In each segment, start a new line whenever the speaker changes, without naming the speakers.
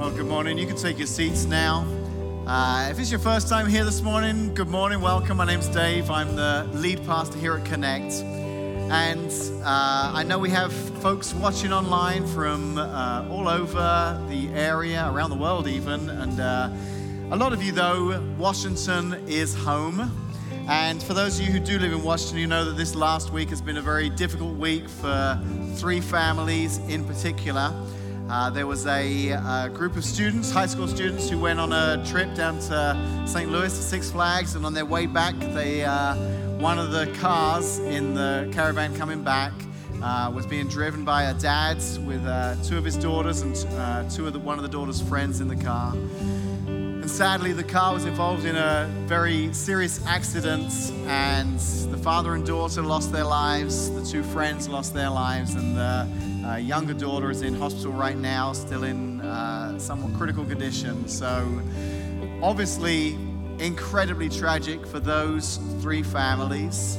Well, good morning. You can take your seats now. Uh, if it's your first time here this morning, good morning, welcome. My name's Dave. I'm the lead pastor here at Connect. And uh, I know we have folks watching online from uh, all over the area, around the world even. And uh, a lot of you, though, Washington is home. And for those of you who do live in Washington, you know that this last week has been a very difficult week for three families in particular. Uh, there was a, a, group of students, high school students, who went on a trip down to St. Louis to Six Flags, and on their way back, they uh, one of the cars in the caravan coming back uh, was being driven by a dad with uh, two of his daughters and uh, two of the, one of the daughter's friends in the car. And sadly, the car was involved in a very serious accident, and the father and daughter lost their lives. The two friends lost their lives, and the uh, younger daughter is in hospital right now, still in uh, somewhat critical condition. So, obviously, incredibly tragic for those three families.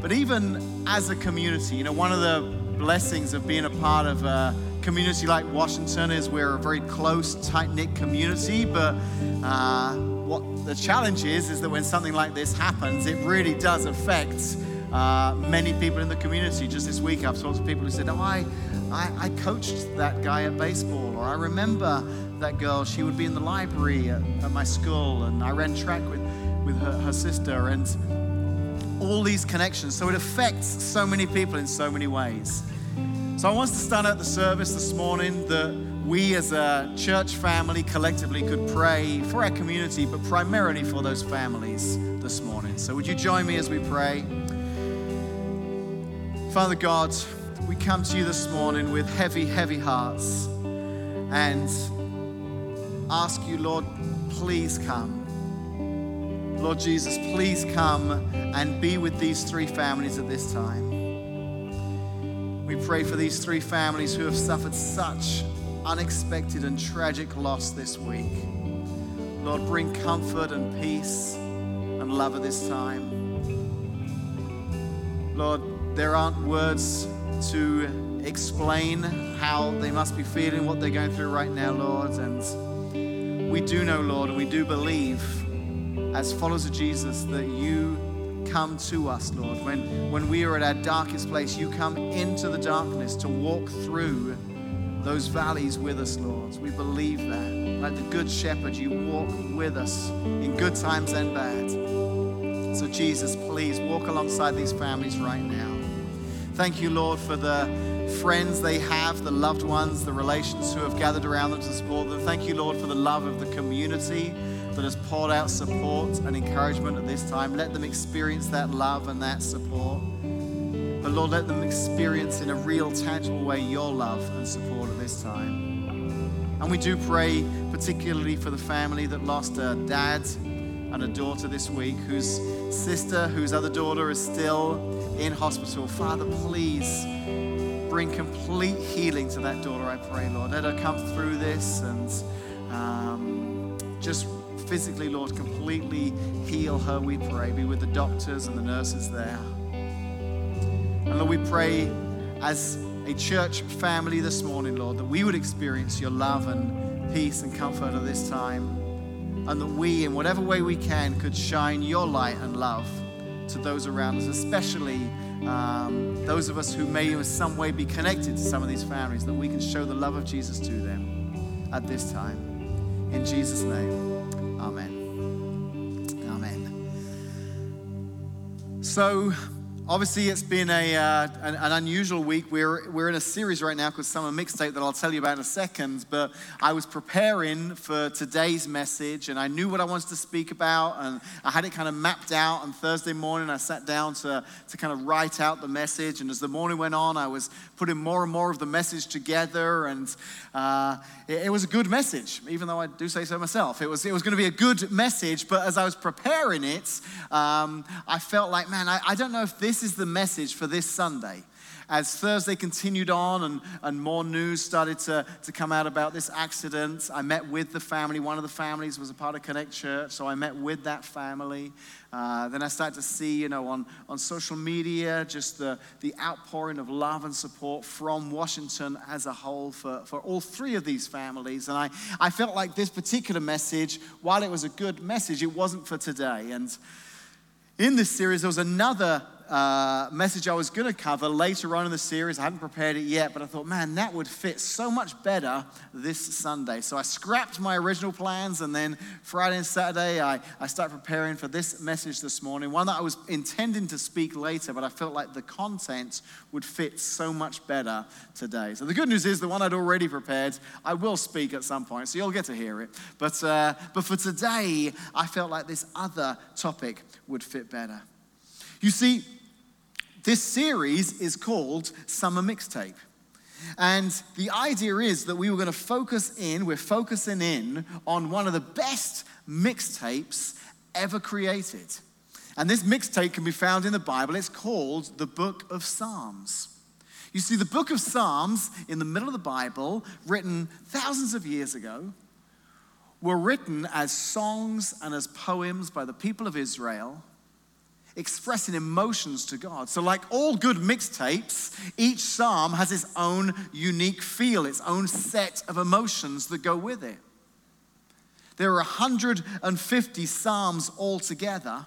But even as a community, you know, one of the blessings of being a part of a community like Washington is we're a very close, tight knit community. But uh, what the challenge is, is that when something like this happens, it really does affect uh, many people in the community. Just this week, I've talked to people who said, Oh, I, I, I coached that guy at baseball, or I remember that girl, she would be in the library at, at my school, and I ran track with, with her, her sister, and all these connections. So it affects so many people in so many ways. So I want to start out the service this morning that we as a church family collectively could pray for our community, but primarily for those families this morning. So would you join me as we pray? Father God, we come to you this morning with heavy, heavy hearts and ask you, Lord, please come. Lord Jesus, please come and be with these three families at this time. We pray for these three families who have suffered such unexpected and tragic loss this week. Lord, bring comfort and peace and love at this time. Lord, there aren't words to explain how they must be feeling, what they're going through right now, Lord. And we do know, Lord, and we do believe as followers of Jesus that you come to us, Lord. When, when we are at our darkest place, you come into the darkness to walk through those valleys with us, Lord. We believe that. Like the good shepherd, you walk with us in good times and bad. So, Jesus, please walk alongside these families right now. Thank you, Lord, for the friends they have, the loved ones, the relations who have gathered around them to support them. Thank you, Lord, for the love of the community that has poured out support and encouragement at this time. Let them experience that love and that support. But Lord, let them experience in a real, tangible way your love and support at this time. And we do pray particularly for the family that lost a dad and a daughter this week, whose sister, whose other daughter is still in hospital. Father, please bring complete healing to that daughter, I pray, Lord. Let her come through this and um, just physically, Lord, completely heal her, we pray. Be with the doctors and the nurses there. And Lord, we pray as a church family this morning, Lord, that we would experience your love and peace and comfort at this time. And that we, in whatever way we can, could shine your light and love to those around us, especially um, those of us who may in some way be connected to some of these families, that we can show the love of Jesus to them at this time. In Jesus' name, amen. Amen. So, Obviously, it's been a, uh, an, an, unusual week. We're, we're in a series right now called Summer Mixtape that I'll tell you about in a second. But I was preparing for today's message and I knew what I wanted to speak about. And I had it kind of mapped out. And Thursday morning, I sat down to, to kind of write out the message. And as the morning went on, I was putting more and more of the message together. And uh, it, it, was a good message, even though I do say so myself. It was, it was going to be a good message. But as I was preparing it, um, I felt like, man, I, I don't know if this this is the message for this Sunday. as Thursday continued on and, and more news started to, to come out about this accident, I met with the family. One of the families was a part of Connect Church, so I met with that family. Uh, then I started to see, you know, on, on social media, just the, the outpouring of love and support from Washington as a whole for, for all three of these families. And I, I felt like this particular message, while it was a good message, it wasn't for today. And in this series, there was another uh, message I was going to cover later on in the series. I hadn't prepared it yet, but I thought, man, that would fit so much better this Sunday. So I scrapped my original plans, and then Friday and Saturday, I, I started preparing for this message this morning, one that I was intending to speak later, but I felt like the content would fit so much better today. So the good news is, the one I'd already prepared, I will speak at some point, so you'll get to hear it. But, uh, but for today, I felt like this other topic would fit better. You see, this series is called Summer Mixtape. And the idea is that we were going to focus in, we're focusing in on one of the best mixtapes ever created. And this mixtape can be found in the Bible. It's called the Book of Psalms. You see, the Book of Psalms in the middle of the Bible, written thousands of years ago, were written as songs and as poems by the people of Israel expressing emotions to God. So, like all good mixtapes, each psalm has its own unique feel, its own set of emotions that go with it. There are 150 psalms altogether.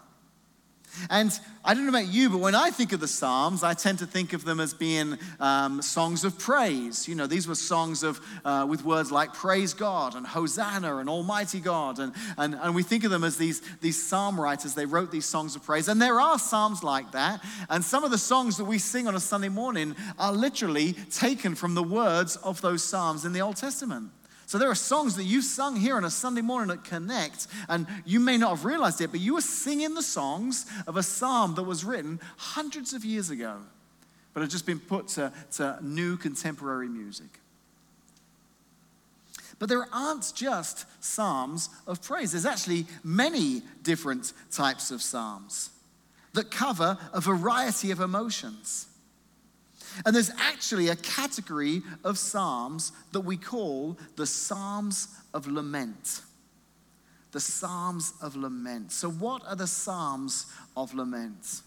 And I don't know about you, but when I think of the Psalms, I tend to think of them as being um, songs of praise. You know, these were songs of, uh, with words like praise God and Hosanna and Almighty God. And, and, and we think of them as these, these psalm writers. They wrote these songs of praise. And there are psalms like that. And some of the songs that we sing on a Sunday morning are literally taken from the words of those psalms in the Old Testament. So there are songs that you sung here on a Sunday morning at Connect, and you may not have realized it, but you were singing the songs of a psalm that was written hundreds of years ago, but had just been put to, to new contemporary music. But there aren't just psalms of praise. There's actually many different types of psalms that cover a variety of emotions. And there's actually a category of Psalms that we call the Psalms of Lament. The Psalms of Lament. So, what are the Psalms of Lament?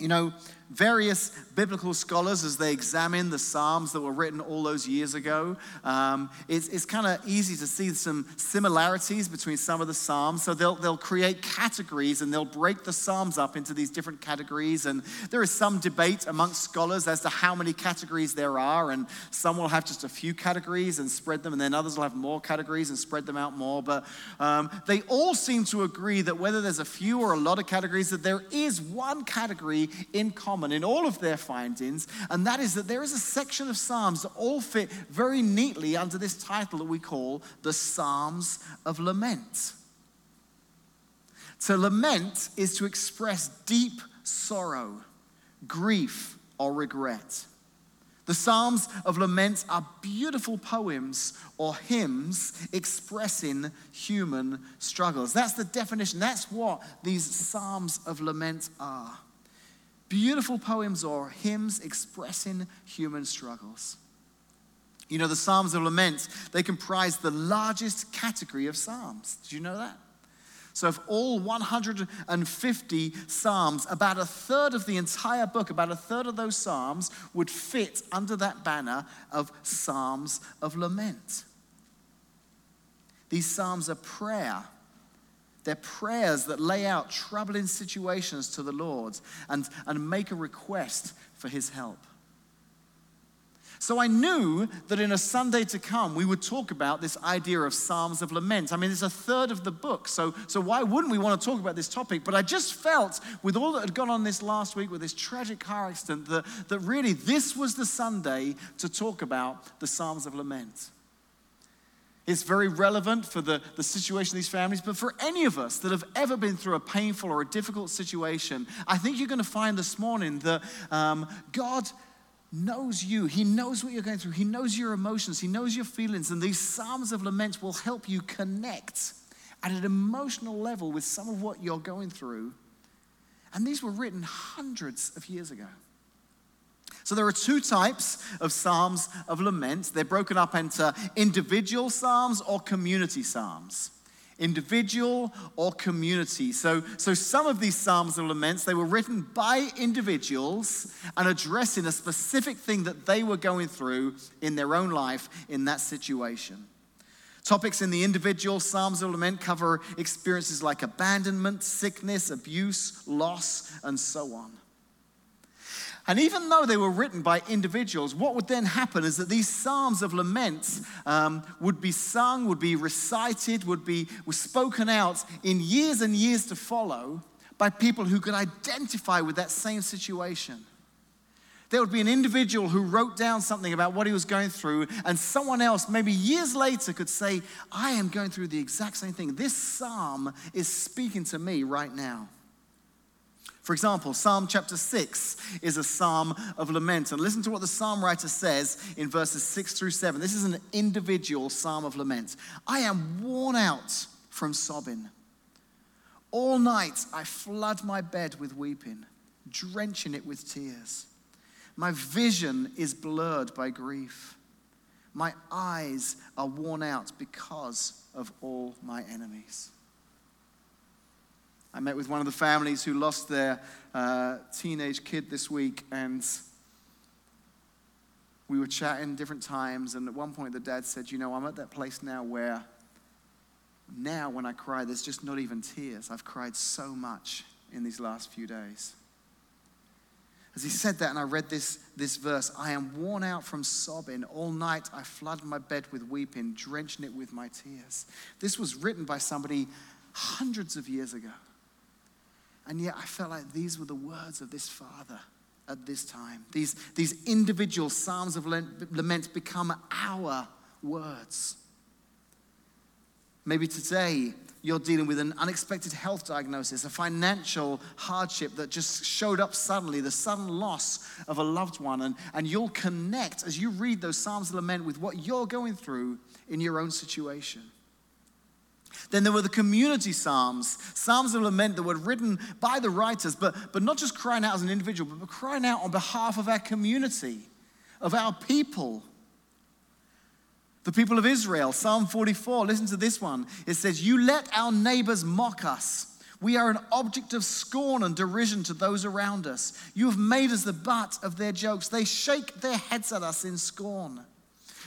You know, various biblical scholars, as they examine the Psalms that were written all those years ago, um, it's, it's kind of easy to see some similarities between some of the Psalms. So they'll, they'll create categories and they'll break the Psalms up into these different categories. And there is some debate amongst scholars as to how many categories there are. And some will have just a few categories and spread them, and then others will have more categories and spread them out more. But um, they all seem to agree that whether there's a few or a lot of categories, that there is one category in common in all of their findings, and that is that there is a section of Psalms that all fit very neatly under this title that we call the Psalms of Lament. To lament is to express deep sorrow, grief, or regret. The Psalms of Lament are beautiful poems or hymns expressing human struggles. That's the definition. That's what these Psalms of Lament are beautiful poems or hymns expressing human struggles. You know, the Psalms of Lament, they comprise the largest category of Psalms. Did you know that? So, of all 150 Psalms, about a third of the entire book, about a third of those Psalms would fit under that banner of Psalms of Lament. These Psalms are prayer they're prayers that lay out troubling situations to the Lord and, and make a request for his help. So I knew that in a Sunday to come, we would talk about this idea of Psalms of Lament. I mean, it's a third of the book, so, so why wouldn't we want to talk about this topic? But I just felt, with all that had gone on this last week with this tragic car accident, that, that really this was the Sunday to talk about the Psalms of Lament. It's very relevant for the, the situation of these families, but for any of us that have ever been through a painful or a difficult situation, I think you're going to find this morning that um, God knows you. He knows what you're going through. He knows your emotions. He knows your feelings. And these Psalms of Lament will help you connect at an emotional level with some of what you're going through. And these were written hundreds of years ago. So there are two types of psalms of lament. They're broken up into individual psalms or community psalms. Individual or community. So, so some of these psalms of laments, they were written by individuals and addressing a specific thing that they were going through in their own life in that situation. Topics in the individual Psalms of Lament cover experiences like abandonment, sickness, abuse, loss, and so on. And even though they were written by individuals, what would then happen is that these psalms of lament um, would be sung, would be recited, would be spoken out in years and years to follow by people who could identify with that same situation. There would be an individual who wrote down something about what he was going through, and someone else, maybe years later, could say, I am going through the exact same thing. This psalm is speaking to me right now. For example, Psalm chapter 6 is a psalm of lament. And listen to what the psalm writer says in verses 6 through 7. This is an individual psalm of lament. I am worn out from sobbing. All night I flood my bed with weeping, drenching it with tears. My vision is blurred by grief. My eyes are worn out because of all my enemies. I met with one of the families who lost their uh, teenage kid this week, and we were chatting different times. And at one point, the dad said, You know, I'm at that place now where now when I cry, there's just not even tears. I've cried so much in these last few days. As he said that, and I read this, this verse, I am worn out from sobbing. All night I flood my bed with weeping, drenching it with my tears. This was written by somebody hundreds of years ago. And yet I felt like these were the words of this father at this time. These, these individual psalms of lament become our words. Maybe today you're dealing with an unexpected health diagnosis, a financial hardship that just showed up suddenly, the sudden loss of a loved one. And, and you'll connect as you read those Psalms of Lament with what you're going through in your own situation. Then there were the community psalms, psalms of lament that were written by the writers, but, but not just crying out as an individual, but crying out on behalf of our community, of our people. The people of Israel, Psalm 44, listen to this one. It says, You let our neighbors mock us. We are an object of scorn and derision to those around us. You have made us the butt of their jokes. They shake their heads at us in scorn.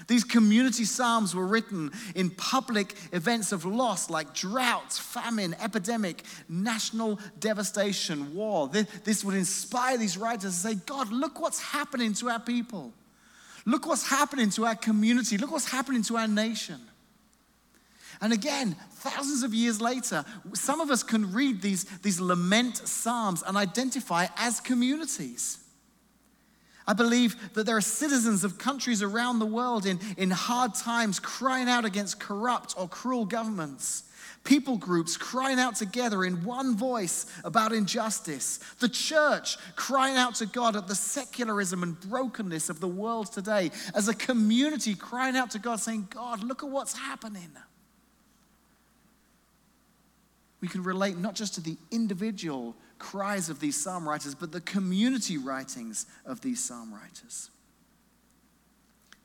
These community psalms were written in public events of loss like drought, famine, epidemic, national devastation, war. This would inspire these writers to say, God, look what's happening to our people. Look what's happening to our community. Look what's happening to our nation. And again, thousands of years later, some of us can read these, these lament psalms and identify as communities. I believe that there are citizens of countries around the world in, in hard times crying out against corrupt or cruel governments. People groups crying out together in one voice about injustice. The church crying out to God at the secularism and brokenness of the world today. As a community crying out to God, saying, God, look at what's happening. We can relate not just to the individual cries of these psalm writers, but the community writings of these psalm writers.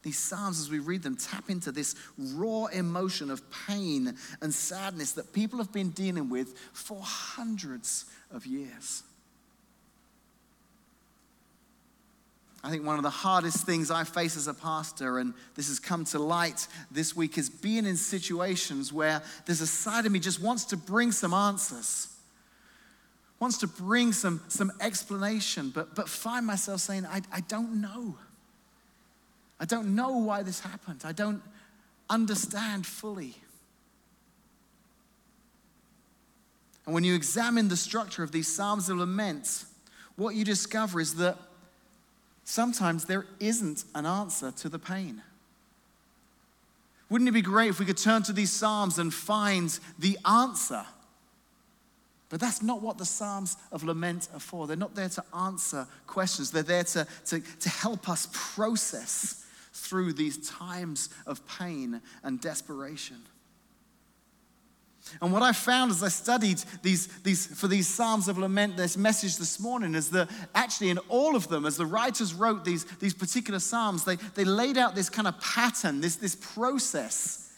These psalms, as we read them, tap into this raw emotion of pain and sadness that people have been dealing with for hundreds of years. I think one of the hardest things I face as a pastor, and this has come to light this week, is being in situations where there's a side of me just wants to bring some answers wants to bring some, some explanation, but, but find myself saying, I, I don't know. I don't know why this happened. I don't understand fully. And when you examine the structure of these Psalms of Lament, what you discover is that sometimes there isn't an answer to the pain. Wouldn't it be great if we could turn to these Psalms and find the answer? But that's not what the Psalms of Lament are for. They're not there to answer questions, they're there to, to, to help us process through these times of pain and desperation. And what I found as I studied these, these, for these Psalms of Lament, this message this morning, is that actually in all of them, as the writers wrote these, these particular Psalms, they, they laid out this kind of pattern, this, this process.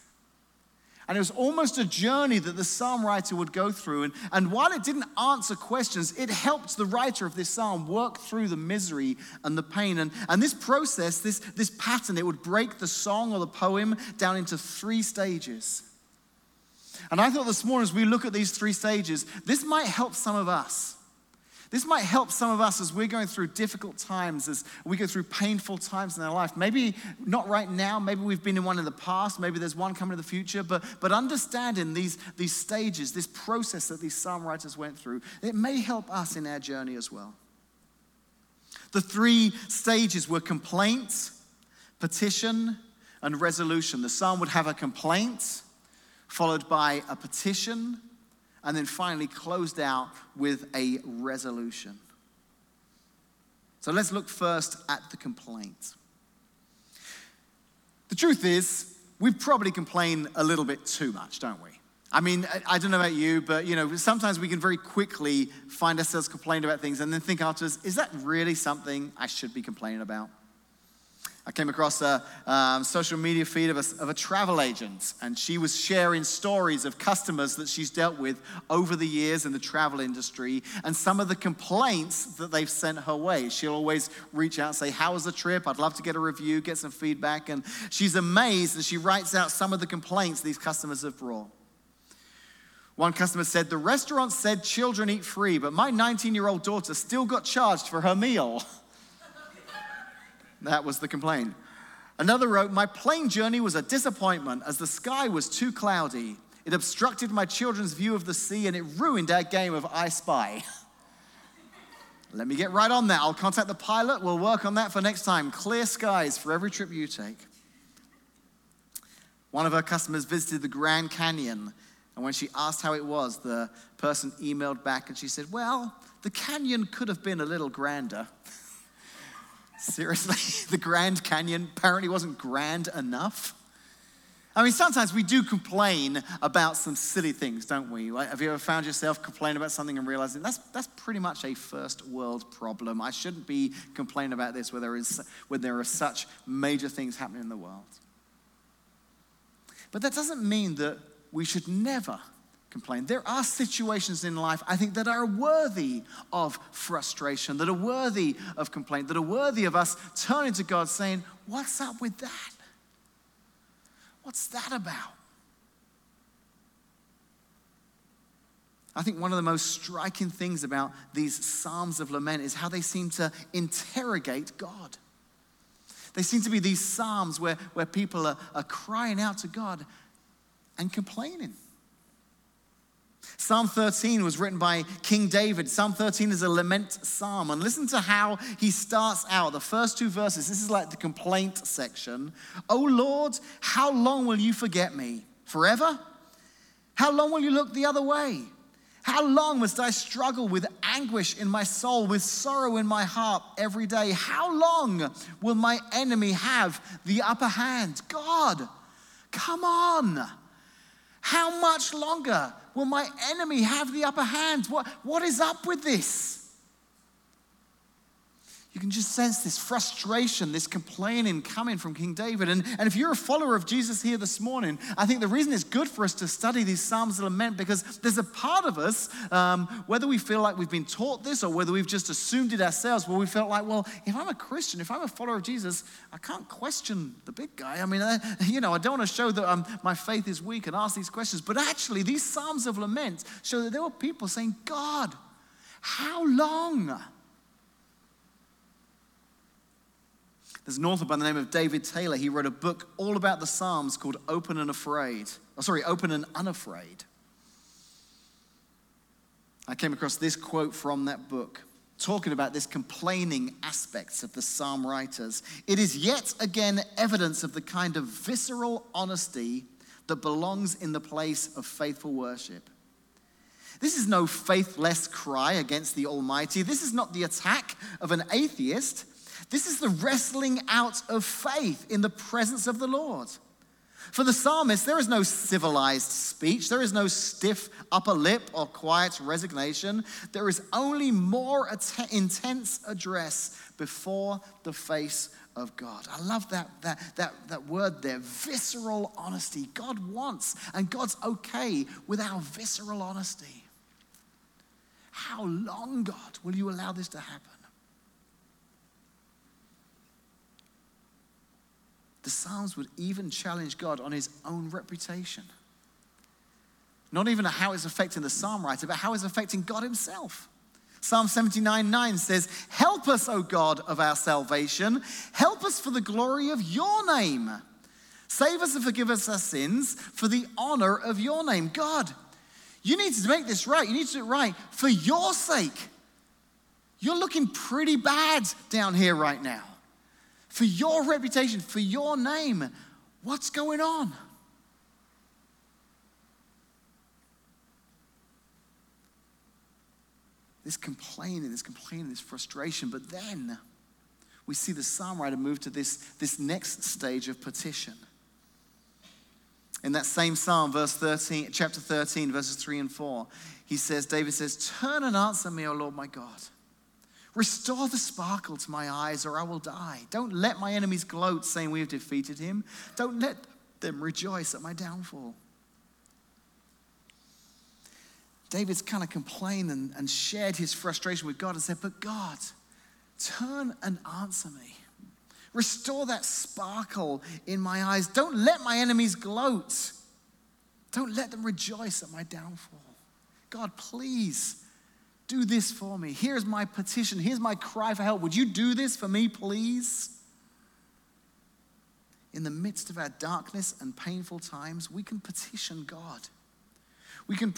And it was almost a journey that the psalm writer would go through. And, and while it didn't answer questions, it helped the writer of this psalm work through the misery and the pain. And, and this process, this, this pattern, it would break the song or the poem down into three stages. And I thought this morning, as we look at these three stages, this might help some of us. This might help some of us as we're going through difficult times, as we go through painful times in our life. Maybe not right now, maybe we've been in one in the past, maybe there's one coming in the future, but, but understanding these, these stages, this process that these psalm writers went through, it may help us in our journey as well. The three stages were complaint, petition, and resolution. The psalm would have a complaint, followed by a petition, and then finally closed out with a resolution. So let's look first at the complaint. The truth is, we probably complain a little bit too much, don't we? I mean, I don't know about you, but you know, sometimes we can very quickly find ourselves complaining about things and then think afterwards, is that really something I should be complaining about? I came across a um, social media feed of a, of a travel agent, and she was sharing stories of customers that she's dealt with over the years in the travel industry and some of the complaints that they've sent her way. She'll always reach out and say, How was the trip? I'd love to get a review, get some feedback. And she's amazed and she writes out some of the complaints these customers have brought. One customer said, The restaurant said children eat free, but my 19 year old daughter still got charged for her meal. That was the complaint. Another wrote, My plane journey was a disappointment as the sky was too cloudy. It obstructed my children's view of the sea and it ruined our game of I Spy. Let me get right on that. I'll contact the pilot. We'll work on that for next time. Clear skies for every trip you take. One of her customers visited the Grand Canyon, and when she asked how it was, the person emailed back and she said, Well, the canyon could have been a little grander. Seriously? The Grand Canyon apparently wasn't grand enough? I mean, sometimes we do complain about some silly things, don't we? Like, have you ever found yourself complaining about something and realizing that's, that's pretty much a first world problem? I shouldn't be complaining about this when there, is, when there are such major things happening in the world. But that doesn't mean that we should never complain. There are situations in life, I think, that are worthy of frustration, that are worthy of complaint, that are worthy of us turning to God saying, What's up with that? What's that about? I think one of the most striking things about these Psalms of Lament is how they seem to interrogate God. They seem to be these Psalms where, where people are, are crying out to God and complaining. Psalm 13 was written by King David. Psalm 13 is a lament psalm. And listen to how he starts out. The first two verses, this is like the complaint section. Oh Lord, how long will you forget me? Forever? How long will you look the other way? How long must I struggle with anguish in my soul, with sorrow in my heart every day? How long will my enemy have the upper hand? God, come on. How much longer will my enemy have the upper hand? What, what is up with this? You can just sense this frustration, this complaining coming from King David. And, and if you're a follower of Jesus here this morning, I think the reason it's good for us to study these Psalms of Lament because there's a part of us, um, whether we feel like we've been taught this or whether we've just assumed it ourselves, where we felt like, well, if I'm a Christian, if I'm a follower of Jesus, I can't question the big guy. I mean, I, you know, I don't want to show that um, my faith is weak and ask these questions. But actually, these Psalms of Lament show that there were people saying, God, how long? There's an author by the name of David Taylor. He wrote a book all about the Psalms called Open and Afraid. Oh, sorry, Open and Unafraid. I came across this quote from that book talking about this complaining aspects of the psalm writers. It is yet again evidence of the kind of visceral honesty that belongs in the place of faithful worship. This is no faithless cry against the Almighty. This is not the attack of an atheist. This is the wrestling out of faith in the presence of the Lord. For the psalmist, there is no civilized speech, there is no stiff upper lip or quiet resignation. There is only more att- intense address before the face of God. I love that, that, that, that word there visceral honesty. God wants, and God's okay with our visceral honesty. How long, God, will you allow this to happen? The Psalms would even challenge God on his own reputation. Not even how it's affecting the psalm writer, but how it's affecting God himself. Psalm 79 9 says, Help us, O God of our salvation. Help us for the glory of your name. Save us and forgive us our sins for the honor of your name. God, you need to make this right. You need to do it right for your sake. You're looking pretty bad down here right now for your reputation, for your name. What's going on? This complaining, this complaining, this frustration, but then we see the psalm writer move to this, this next stage of petition. In that same psalm, verse 13, chapter 13, verses 3 and 4, he says, David says, Turn and answer me, O Lord my God. Restore the sparkle to my eyes, or I will die. Don't let my enemies gloat, saying, We have defeated him. Don't let them rejoice at my downfall. David's kind of complained and, and shared his frustration with God and said, But God, turn and answer me. Restore that sparkle in my eyes. Don't let my enemies gloat. Don't let them rejoice at my downfall. God, please do this for me. Here's my petition. Here's my cry for help. Would you do this for me, please? In the midst of our darkness and painful times, we can petition God. We can